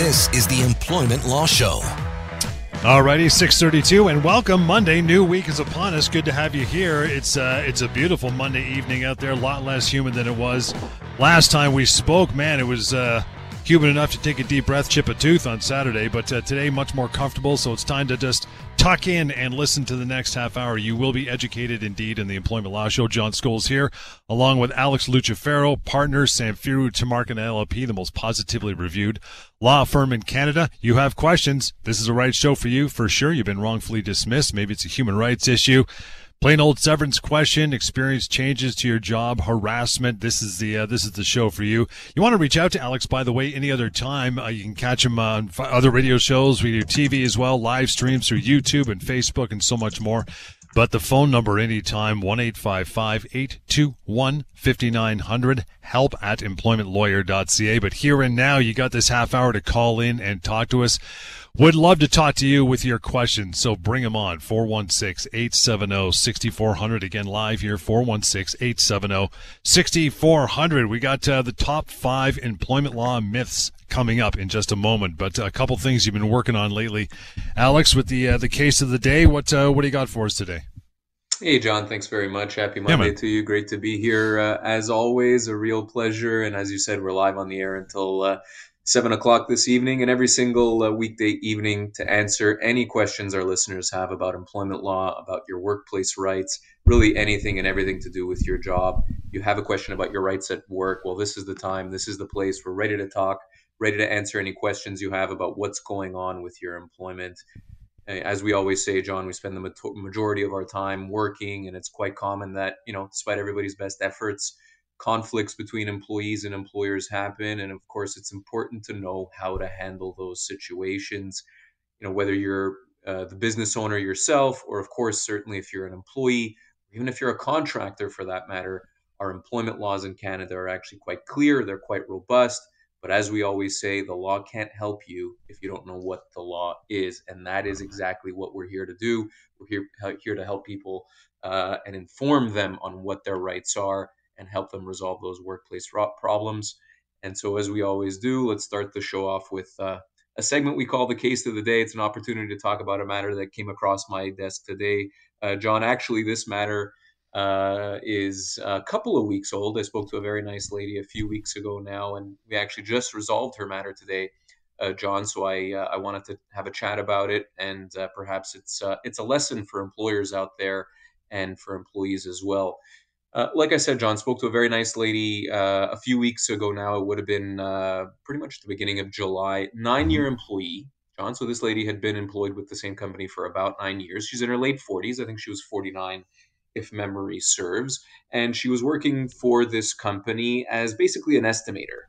This is the Employment Law Show. Alrighty, six thirty-two, and welcome. Monday, new week is upon us. Good to have you here. It's uh, it's a beautiful Monday evening out there. A lot less humid than it was last time we spoke. Man, it was uh, humid enough to take a deep breath, chip a tooth on Saturday, but uh, today much more comfortable. So it's time to just tuck in and listen to the next half hour. You will be educated indeed in the Employment Law Show. John Scholes here, along with Alex Lucifero, partner Samfiru Tumarkin LLP, the most positively reviewed law firm in Canada. You have questions. This is the right show for you for sure. You've been wrongfully dismissed. Maybe it's a human rights issue. Plain old severance question, experience changes to your job, harassment. This is the uh, this is the show for you. You want to reach out to Alex, by the way, any other time. Uh, you can catch him on other radio shows. We do TV as well, live streams through YouTube and Facebook and so much more. But the phone number anytime, 1 821 5900, help at employmentlawyer.ca. But here and now, you got this half hour to call in and talk to us. Would love to talk to you with your questions, so bring them on. 416-870-6400. Again, live here, 416-870-6400. We got uh, the top five employment law myths coming up in just a moment, but a couple things you've been working on lately. Alex, with the uh, the case of the day, what uh, what do you got for us today? Hey, John, thanks very much. Happy Monday yeah, to you. Great to be here. Uh, as always, a real pleasure. And as you said, we're live on the air until uh, seven o'clock this evening and every single uh, weekday evening to answer any questions our listeners have about employment law, about your workplace rights, really anything and everything to do with your job. You have a question about your rights at work. Well, this is the time, this is the place. We're ready to talk, ready to answer any questions you have about what's going on with your employment. As we always say, John, we spend the majority of our time working, and it's quite common that, you know, despite everybody's best efforts, conflicts between employees and employers happen and of course it's important to know how to handle those situations. You know whether you're uh, the business owner yourself or of course certainly if you're an employee even if you're a contractor for that matter our employment laws in canada are actually quite clear they're quite robust but as we always say the law can't help you if you don't know what the law is and that is exactly what we're here to do. We're here, here to help people uh, and inform them on what their rights are and help them resolve those workplace problems. And so, as we always do, let's start the show off with uh, a segment we call the case of the day. It's an opportunity to talk about a matter that came across my desk today. Uh, John, actually, this matter uh, is a couple of weeks old. I spoke to a very nice lady a few weeks ago now, and we actually just resolved her matter today. Uh, John. So I uh, I wanted to have a chat about it, and uh, perhaps it's uh, it's a lesson for employers out there and for employees as well. Uh, like I said, John spoke to a very nice lady uh, a few weeks ago. Now it would have been uh, pretty much the beginning of July. Nine-year mm-hmm. employee, John. So this lady had been employed with the same company for about nine years. She's in her late forties. I think she was forty-nine, if memory serves. And she was working for this company as basically an estimator.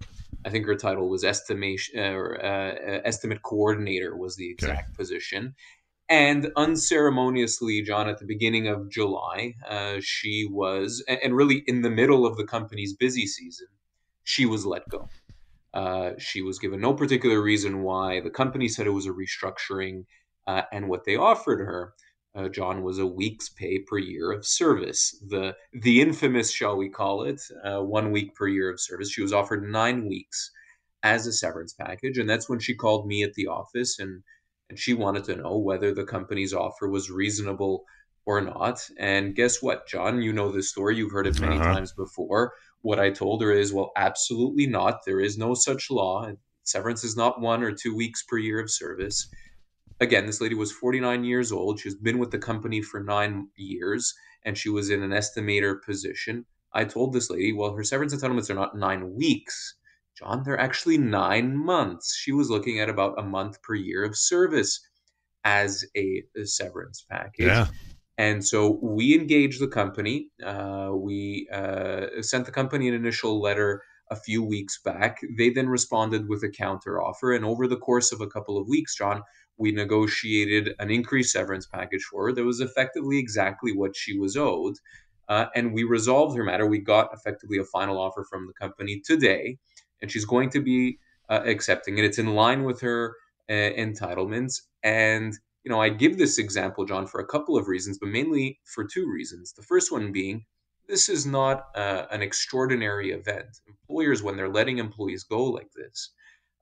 I think her title was estimation or uh, estimate coordinator was the exact okay. position. And unceremoniously, John, at the beginning of July, uh, she was, and really in the middle of the company's busy season, she was let go. Uh, she was given no particular reason why. The company said it was a restructuring, uh, and what they offered her, uh, John, was a week's pay per year of service. The the infamous, shall we call it, uh, one week per year of service. She was offered nine weeks as a severance package, and that's when she called me at the office and and she wanted to know whether the company's offer was reasonable or not. And guess what, John? You know this story. You've heard it many uh-huh. times before. What I told her is, well, absolutely not. There is no such law. Severance is not one or two weeks per year of service. Again, this lady was 49 years old. She's been with the company for nine years and she was in an estimator position. I told this lady, well, her severance entitlements are not nine weeks. John, they're actually nine months. She was looking at about a month per year of service as a, a severance package. Yeah. And so we engaged the company. Uh, we uh, sent the company an initial letter a few weeks back. They then responded with a counter offer. And over the course of a couple of weeks, John, we negotiated an increased severance package for her that was effectively exactly what she was owed. Uh, and we resolved her matter. We got effectively a final offer from the company today and she's going to be uh, accepting it. It's in line with her uh, entitlements. And, you know, I give this example, John, for a couple of reasons, but mainly for two reasons. The first one being this is not uh, an extraordinary event. Employers, when they're letting employees go like this,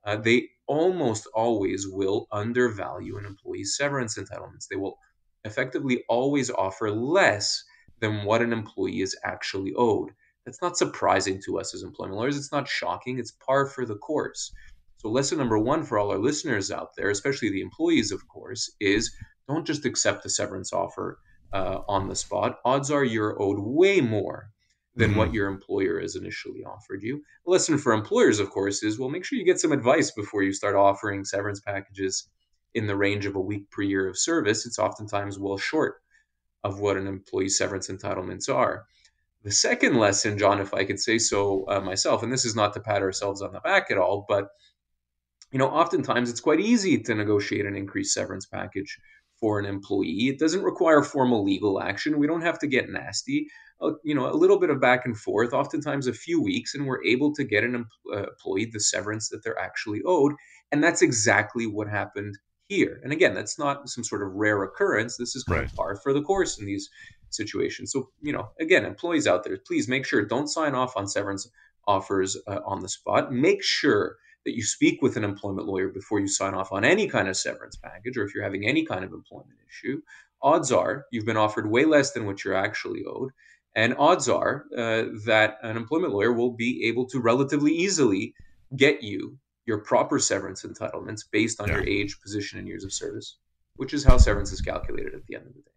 uh, they almost always will undervalue an employee's severance entitlements. They will effectively always offer less than what an employee is actually owed. That's not surprising to us as employment lawyers. It's not shocking. It's par for the course. So, lesson number one for all our listeners out there, especially the employees, of course, is don't just accept the severance offer uh, on the spot. Odds are you're owed way more than mm-hmm. what your employer has initially offered you. A lesson for employers, of course, is well, make sure you get some advice before you start offering severance packages in the range of a week per year of service. It's oftentimes well short of what an employee's severance entitlements are. The second lesson, John, if I could say so uh, myself, and this is not to pat ourselves on the back at all, but you know, oftentimes it's quite easy to negotiate an increased severance package for an employee. It doesn't require formal legal action. We don't have to get nasty. Uh, you know, a little bit of back and forth, oftentimes a few weeks, and we're able to get an uh, employee the severance that they're actually owed. And that's exactly what happened here. And again, that's not some sort of rare occurrence. This is right. of par for the course in these situations. So, you know, again, employees out there, please make sure don't sign off on severance offers uh, on the spot. Make sure that you speak with an employment lawyer before you sign off on any kind of severance package or if you're having any kind of employment issue. Odds are you've been offered way less than what you're actually owed. And odds are uh, that an employment lawyer will be able to relatively easily get you your proper severance entitlements based on yeah. your age, position, and years of service, which is how severance is calculated at the end of the day.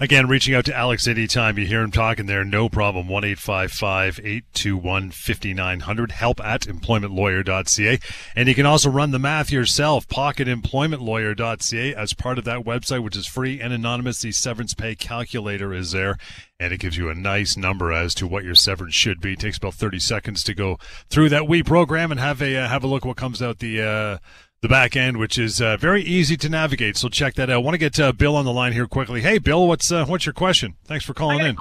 Again, reaching out to Alex anytime you hear him talking there, no problem. 1 821 5900. Help at employmentlawyer.ca. And you can also run the math yourself. Pocketemploymentlawyer.ca as part of that website, which is free and anonymous. The severance pay calculator is there, and it gives you a nice number as to what your severance should be. It takes about 30 seconds to go through that WE program and have a uh, have a look what comes out the. Uh, the back end, which is uh, very easy to navigate. So check that out. I want to get uh, Bill on the line here quickly. Hey, Bill, what's uh, what's your question? Thanks for calling in.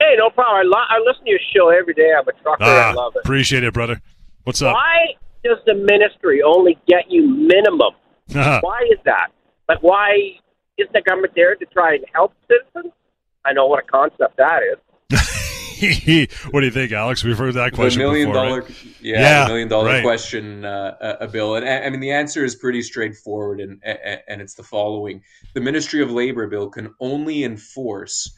Hey, no problem. I, lo- I listen to your show every day. I'm a trucker. Ah, I love it. Appreciate it, brother. What's up? Why does the ministry only get you minimum? why is that? Like, why is the government there to try and help citizens? I know what a concept that is. what do you think, Alex? We've heard that question. The million before, dollar, right? yeah, yeah, million dollar right. question, uh, uh, Bill. And I mean, the answer is pretty straightforward, and and it's the following: the Ministry of Labor, Bill, can only enforce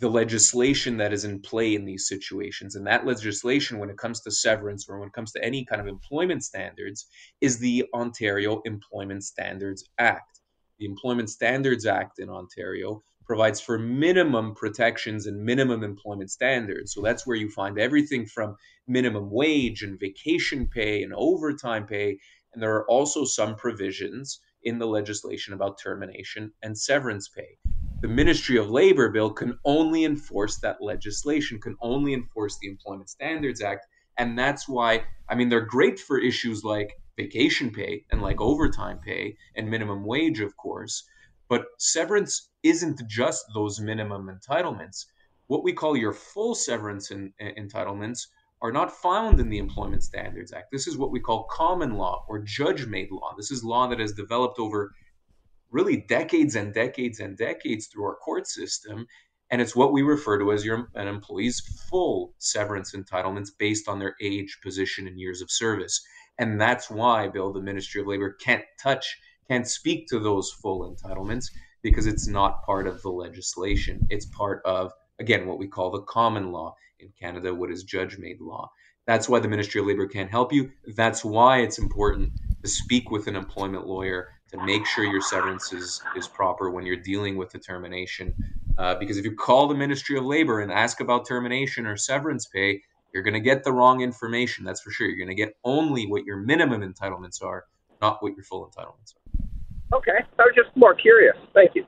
the legislation that is in play in these situations. And that legislation, when it comes to severance or when it comes to any kind of employment standards, is the Ontario Employment Standards Act. The Employment Standards Act in Ontario provides for minimum protections and minimum employment standards. So that's where you find everything from minimum wage and vacation pay and overtime pay. And there are also some provisions in the legislation about termination and severance pay. The Ministry of Labor bill can only enforce that legislation, can only enforce the Employment Standards Act. And that's why, I mean, they're great for issues like vacation pay and like overtime pay and minimum wage, of course. But severance isn't just those minimum entitlements. What we call your full severance in, entitlements are not found in the Employment Standards Act. This is what we call common law or judge made law. This is law that has developed over really decades and decades and decades through our court system. And it's what we refer to as your an employee's full severance entitlements based on their age, position, and years of service. And that's why, Bill, the Ministry of Labor can't touch can't speak to those full entitlements because it's not part of the legislation. It's part of, again, what we call the common law in Canada, what is judge made law. That's why the Ministry of Labor can't help you. That's why it's important to speak with an employment lawyer to make sure your severance is, is proper when you're dealing with the termination. Uh, because if you call the Ministry of Labor and ask about termination or severance pay, you're going to get the wrong information. That's for sure. You're going to get only what your minimum entitlements are, not what your full entitlements are. Okay, I was just more curious. Thank you.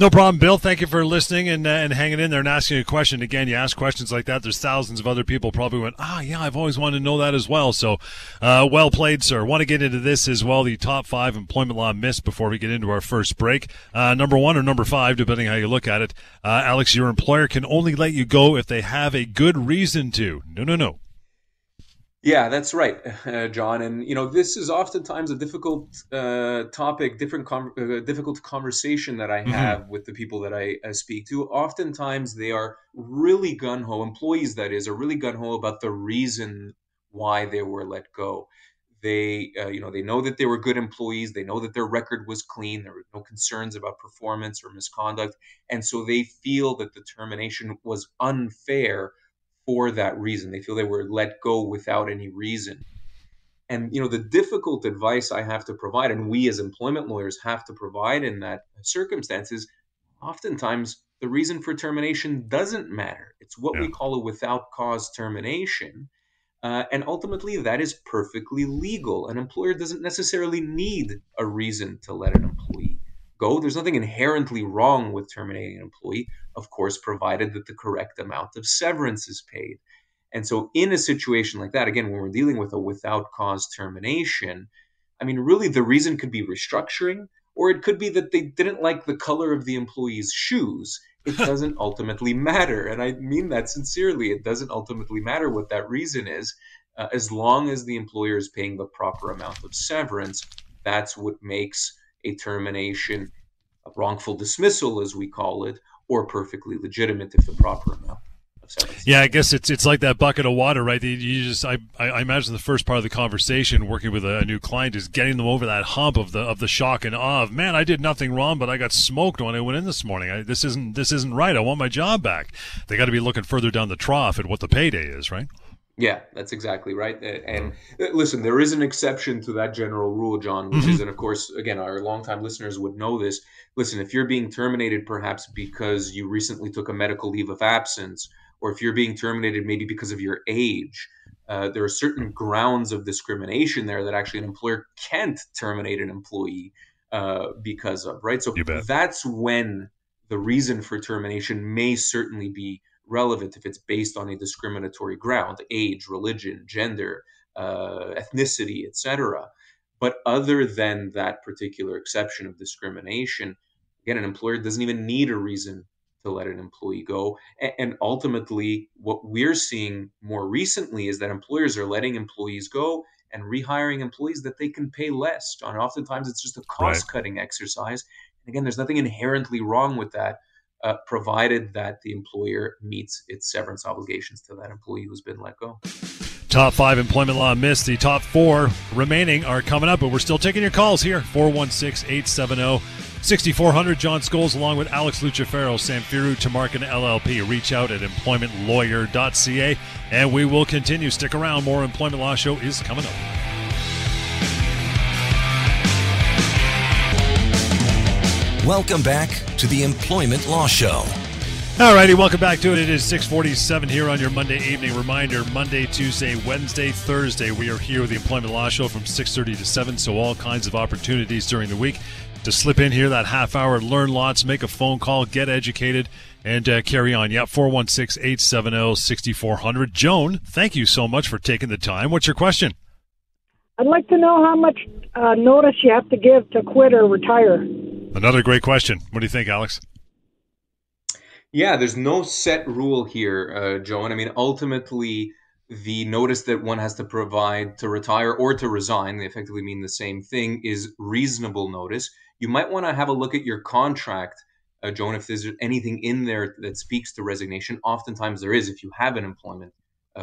No problem, Bill. Thank you for listening and, uh, and hanging in there and asking a question. Again, you ask questions like that. There's thousands of other people probably went, ah, yeah, I've always wanted to know that as well. So, uh, well played, sir. Want to get into this as well. The top five employment law myths before we get into our first break. Uh, number one or number five, depending how you look at it. Uh, Alex, your employer can only let you go if they have a good reason to. No, no, no. Yeah, that's right, uh, John. And you know, this is oftentimes a difficult uh, topic, different, com- uh, difficult conversation that I mm-hmm. have mm-hmm. with the people that I speak to. Oftentimes, they are really gun ho. Employees, that is, are really gun ho about the reason why they were let go. they uh, you know they know that they were good employees they know that their record was clean there were no concerns about performance or misconduct and so they feel that the termination was unfair for that reason they feel they were let go without any reason and you know the difficult advice i have to provide and we as employment lawyers have to provide in that circumstance is oftentimes the reason for termination doesn't matter it's what yeah. we call a without cause termination uh, and ultimately, that is perfectly legal. An employer doesn't necessarily need a reason to let an employee go. There's nothing inherently wrong with terminating an employee, of course, provided that the correct amount of severance is paid. And so, in a situation like that, again, when we're dealing with a without cause termination, I mean, really the reason could be restructuring, or it could be that they didn't like the color of the employee's shoes it doesn't ultimately matter. And I mean that sincerely. It doesn't ultimately matter what that reason is. Uh, as long as the employer is paying the proper amount of severance, that's what makes a termination, a wrongful dismissal, as we call it, or perfectly legitimate if the proper amount yeah, I guess it's it's like that bucket of water, right? You just I, I imagine the first part of the conversation working with a, new client is getting them over that hump of the of the shock and awe of man, I did nothing wrong, but I got smoked when I went in this morning. I, this isn't this isn't right. I want my job back. They got to be looking further down the trough at what the payday is, right? Yeah, that's exactly right. And uh, listen, there is an exception to that general rule, John, which mm-hmm. is, and of course, again, our longtime listeners would know this. Listen, if you're being terminated perhaps because you recently took a medical leave of absence or if you're being terminated maybe because of your age, uh, there are certain grounds of discrimination there that actually an employer can't terminate an employee uh, because of, right? So that's when the reason for termination may certainly be relevant if it's based on a discriminatory ground, age, religion, gender, uh, ethnicity, etc. But other than that particular exception of discrimination, again, an employer doesn't even need a reason to let an employee go. And ultimately, what we're seeing more recently is that employers are letting employees go and rehiring employees that they can pay less. John, oftentimes it's just a cost cutting right. exercise. And again, there's nothing inherently wrong with that, uh, provided that the employer meets its severance obligations to that employee who's been let go. Top five employment law missed. The top four remaining are coming up, but we're still taking your calls here 416 870 6400. John Scholes along with Alex Lucifero, Samfiru Tumarkin LLP. Reach out at employmentlawyer.ca and we will continue. Stick around. More Employment Law Show is coming up. Welcome back to the Employment Law Show. All righty, welcome back to it. It is 647 here on your Monday evening. Reminder, Monday, Tuesday, Wednesday, Thursday, we are here with the Employment Law Show from 6.30 to 7, so all kinds of opportunities during the week to slip in here that half hour, learn lots, make a phone call, get educated, and uh, carry on. Yeah, 416-870-6400. Joan, thank you so much for taking the time. What's your question? I'd like to know how much uh, notice you have to give to quit or retire. Another great question. What do you think, Alex? Yeah, there's no set rule here, uh, Joan. I mean, ultimately, the notice that one has to provide to retire or to resign, they effectively mean the same thing, is reasonable notice. You might want to have a look at your contract, uh, Joan, if there's anything in there that speaks to resignation. Oftentimes there is if you have an employment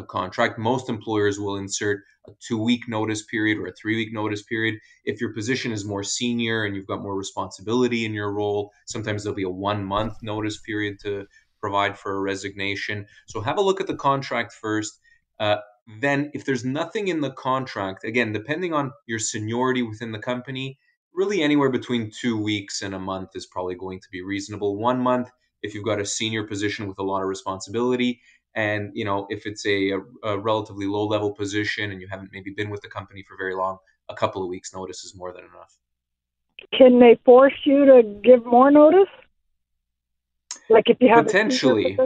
contract. Most employers will insert a two week notice period or a three week notice period. If your position is more senior and you've got more responsibility in your role, sometimes there'll be a one month notice period to provide for a resignation. So have a look at the contract first. Uh, then, if there's nothing in the contract, again, depending on your seniority within the company, really anywhere between two weeks and a month is probably going to be reasonable. One month, if you've got a senior position with a lot of responsibility, and you know, if it's a, a, relatively low level position and you haven't maybe been with the company for very long, a couple of weeks notice is more than enough. Can they force you to give more notice? Like if you have potentially.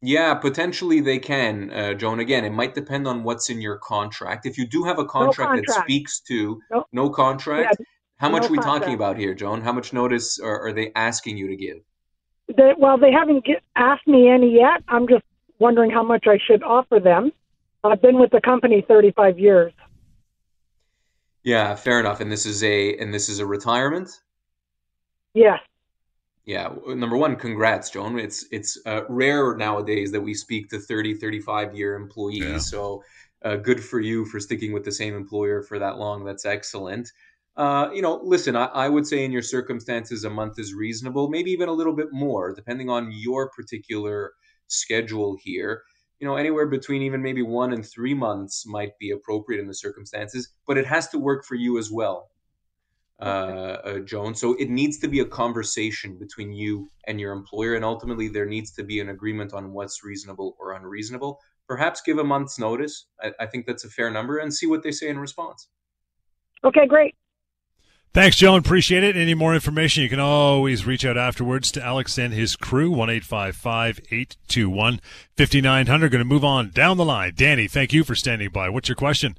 Yeah, potentially they can, uh, Joan. Again, it might depend on what's in your contract. If you do have a contract, no contract. that speaks to nope. no contract, yeah, how much no are we contract. talking about here, Joan? How much notice are, are they asking you to give? They, well, they haven't get, asked me any yet. I'm just wondering how much I should offer them. I've been with the company 35 years. Yeah, fair enough. And this is a and this is a retirement. Yes. Yeah, number one, congrats, Joan. It's it's uh, rare nowadays that we speak to 30, 35 year employees. Yeah. So uh, good for you for sticking with the same employer for that long. That's excellent. Uh, you know, listen, I, I, would say in your circumstances, a month is reasonable, maybe even a little bit more, depending on your particular schedule here. You know, anywhere between even maybe one and three months might be appropriate in the circumstances, but it has to work for you as well, uh, uh, Joan. So it needs to be a conversation between you and your employer, and ultimately there needs to be an agreement on what's reasonable or unreasonable. Perhaps give a month's notice. I, I think that's a fair number, and see what they say in response. Okay, great. Thanks, Joan. Appreciate it. Any more information, you can always reach out afterwards to Alex and his crew, 1 821 5900. Going to move on down the line. Danny, thank you for standing by. What's your question?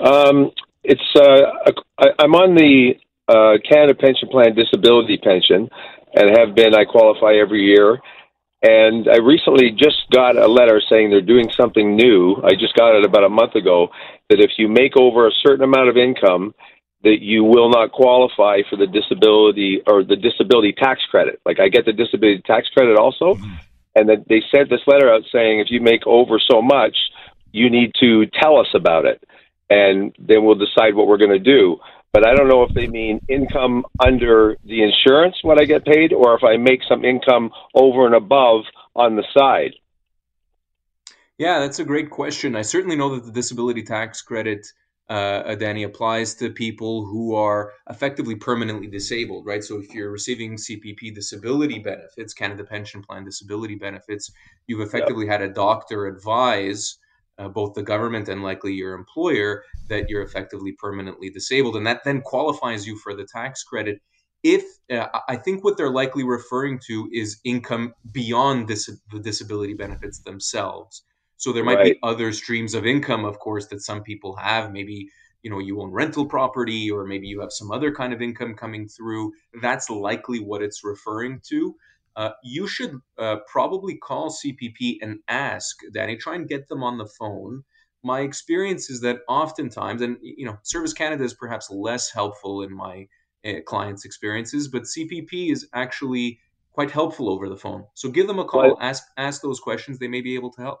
Um, it's uh, I, am on the uh, Canada Pension Plan disability pension and have been. I qualify every year. And I recently just got a letter saying they're doing something new. I just got it about a month ago that if you make over a certain amount of income, that you will not qualify for the disability or the disability tax credit. Like I get the disability tax credit also, mm-hmm. and that they sent this letter out saying if you make over so much, you need to tell us about it, and then we'll decide what we're going to do. But I don't know if they mean income under the insurance what I get paid, or if I make some income over and above on the side. Yeah, that's a great question. I certainly know that the disability tax credit uh, Danny applies to people who are effectively permanently disabled, right? So if you're receiving CPP disability benefits, Canada Pension Plan disability benefits, you've effectively yep. had a doctor advise uh, both the government and likely your employer that you're effectively permanently disabled, and that then qualifies you for the tax credit. If uh, I think what they're likely referring to is income beyond dis- the disability benefits themselves. So there might right. be other streams of income, of course, that some people have. Maybe you know you own rental property, or maybe you have some other kind of income coming through. That's likely what it's referring to. Uh, you should uh, probably call CPP and ask Danny. Try and get them on the phone. My experience is that oftentimes, and you know, Service Canada is perhaps less helpful in my uh, clients' experiences, but CPP is actually quite helpful over the phone. So give them a call, ask ask those questions. They may be able to help.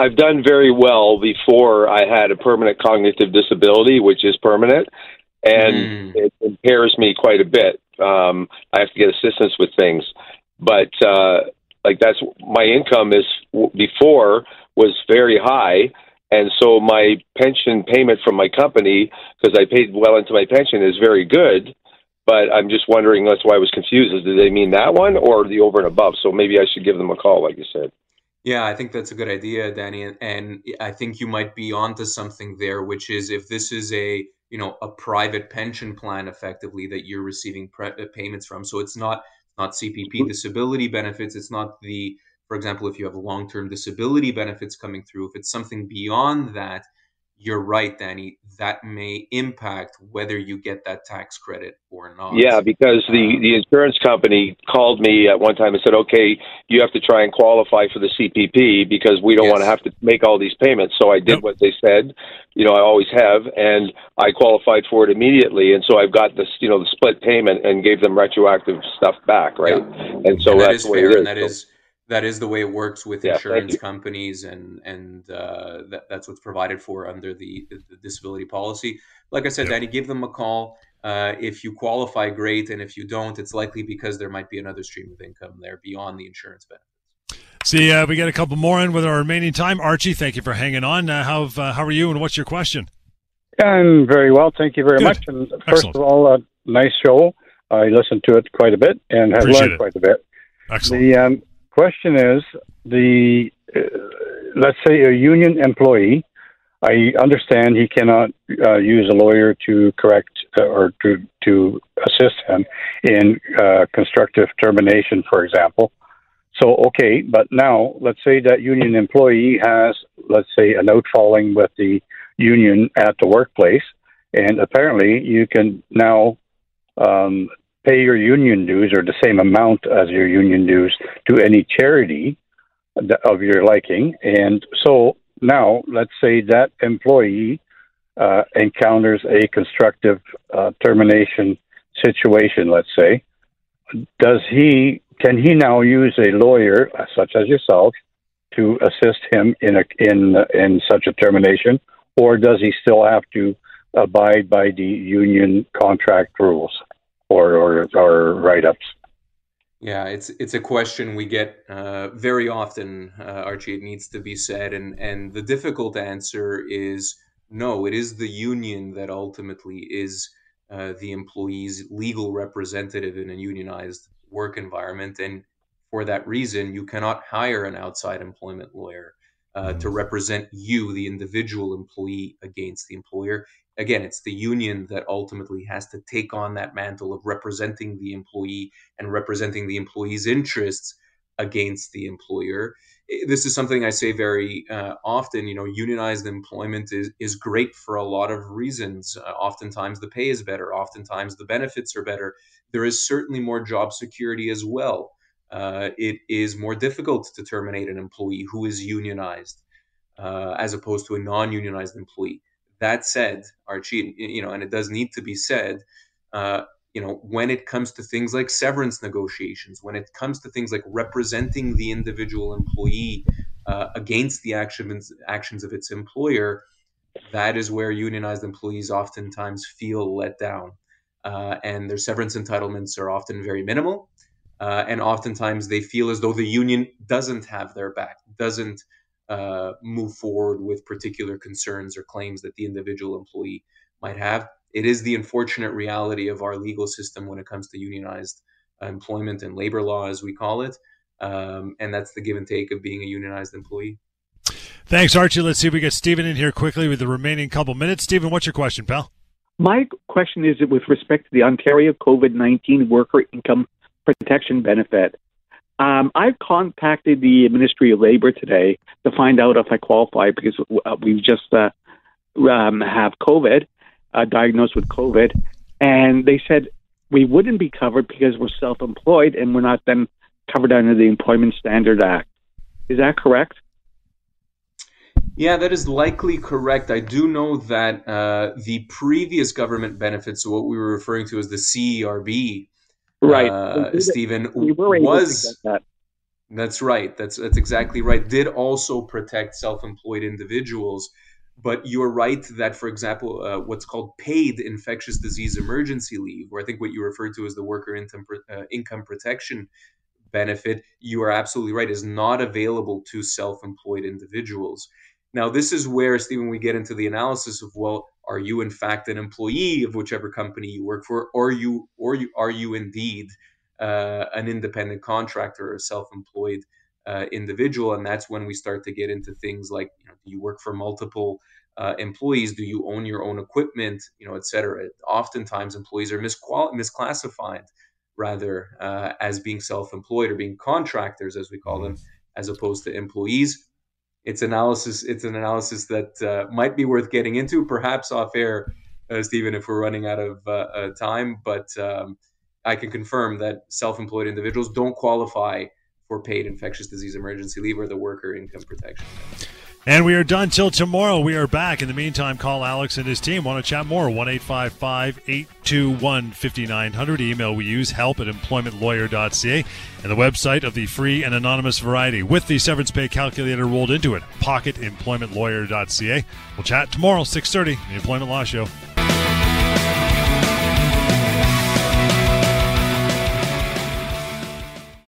I've done very well before I had a permanent cognitive disability, which is permanent, and mm. it impairs me quite a bit. Um, I have to get assistance with things, but uh, like that's my income is before was very high, and so my pension payment from my company because I paid well into my pension is very good. But I'm just wondering. That's why I was confused. Is do they mean that one or the over and above? So maybe I should give them a call, like you said. Yeah, I think that's a good idea, Danny, and I think you might be onto something there, which is if this is a you know a private pension plan, effectively that you're receiving pre- uh, payments from, so it's not not CPP mm-hmm. disability benefits, it's not the, for example, if you have long term disability benefits coming through, if it's something beyond that, you're right, Danny. That may impact whether you get that tax credit or not. Yeah, because the um, the insurance company called me at one time and said, "Okay, you have to try and qualify for the CPP because we don't yes. want to have to make all these payments." So I did yep. what they said. You know, I always have, and I qualified for it immediately. And so I've got this, you know, the split payment and gave them retroactive stuff back, right? Yeah. And so and that that's is fair, and that so, is that is the way it works with yeah, insurance companies, and and uh, that, that's what's provided for under the, the disability policy. Like I said, Danny, give them a call. Uh, if you qualify, great, and if you don't, it's likely because there might be another stream of income there beyond the insurance benefits. See, uh, we got a couple more in with our remaining time. Archie, thank you for hanging on. Uh, how uh, how are you, and what's your question? I'm very well, thank you very Good. much. And first Excellent. of all, a nice show. I listened to it quite a bit and have Appreciate learned it. quite a bit. Excellent. The um, question is the uh, let's say a union employee. I understand he cannot uh, use a lawyer to correct uh, or to to assist him in uh, constructive termination, for example. So okay, but now let's say that union employee has let's say a note falling with the union at the workplace, and apparently you can now um, pay your union dues or the same amount as your union dues to any charity of your liking. And so now, let's say that employee uh, encounters a constructive uh, termination situation, let's say, does he can he now use a lawyer uh, such as yourself to assist him in a, in in such a termination, or does he still have to abide by the union contract rules or or, or write ups? Yeah, it's it's a question we get uh, very often, uh, Archie. It needs to be said, and and the difficult answer is no. It is the union that ultimately is uh, the employee's legal representative in a unionized work environment, and for that reason, you cannot hire an outside employment lawyer uh, to mm. represent you, the individual employee, against the employer. Again, it's the union that ultimately has to take on that mantle of representing the employee and representing the employee's interests against the employer. This is something I say very uh, often. You know, unionized employment is is great for a lot of reasons. Uh, oftentimes, the pay is better. Oftentimes, the benefits are better. There is certainly more job security as well uh, it is more difficult to terminate an employee who is unionized uh, as opposed to a non-unionized employee. That said, Archie, you know, and it does need to be said, uh, you know, when it comes to things like severance negotiations, when it comes to things like representing the individual employee uh, against the actions actions of its employer, that is where unionized employees oftentimes feel let down, uh, and their severance entitlements are often very minimal uh, and oftentimes they feel as though the union doesn't have their back, doesn't uh, move forward with particular concerns or claims that the individual employee might have. It is the unfortunate reality of our legal system when it comes to unionized employment and labor law, as we call it. Um, and that's the give and take of being a unionized employee. Thanks, Archie. Let's see if we get Stephen in here quickly with the remaining couple minutes. Stephen, what's your question, pal? My question is with respect to the Ontario COVID 19 worker income protection benefit. Um, I've contacted the Ministry of Labor today to find out if I qualify because uh, we just uh, um, have COVID, uh, diagnosed with COVID, and they said we wouldn't be covered because we're self-employed and we're not then covered under the Employment Standard Act. Is that correct? Yeah, that is likely correct. I do know that uh, the previous government benefits, what we were referring to as the CERB, right, uh, Stephen we was that. That's right. That's that's exactly right. Did also protect self-employed individuals, but you're right that, for example, uh, what's called paid infectious disease emergency leave, or I think what you referred to as the worker income uh, income protection benefit, you are absolutely right, is not available to self-employed individuals. Now, this is where, Stephen, we get into the analysis of well, are you in fact an employee of whichever company you work for, or you or you are you indeed uh, an independent contractor or self-employed uh, individual? And that's when we start to get into things like, you know, do you work for multiple uh, employees? Do you own your own equipment? You know, et cetera. Oftentimes, employees are misqual- misclassified rather uh, as being self-employed or being contractors, as we call them, as opposed to employees it's analysis. It's an analysis that uh, might be worth getting into, perhaps off air, uh, Stephen, if we're running out of uh, uh, time. But um, I can confirm that self-employed individuals don't qualify for paid infectious disease emergency leave or the worker income protection. And we are done till tomorrow. We are back. In the meantime, call Alex and his team. Want to chat more? 1 821 5900. Email we use help at employmentlawyer.ca. And the website of the free and anonymous variety with the severance pay calculator rolled into it, pocketemploymentlawyer.ca. We'll chat tomorrow, 6.30, the Employment Law Show.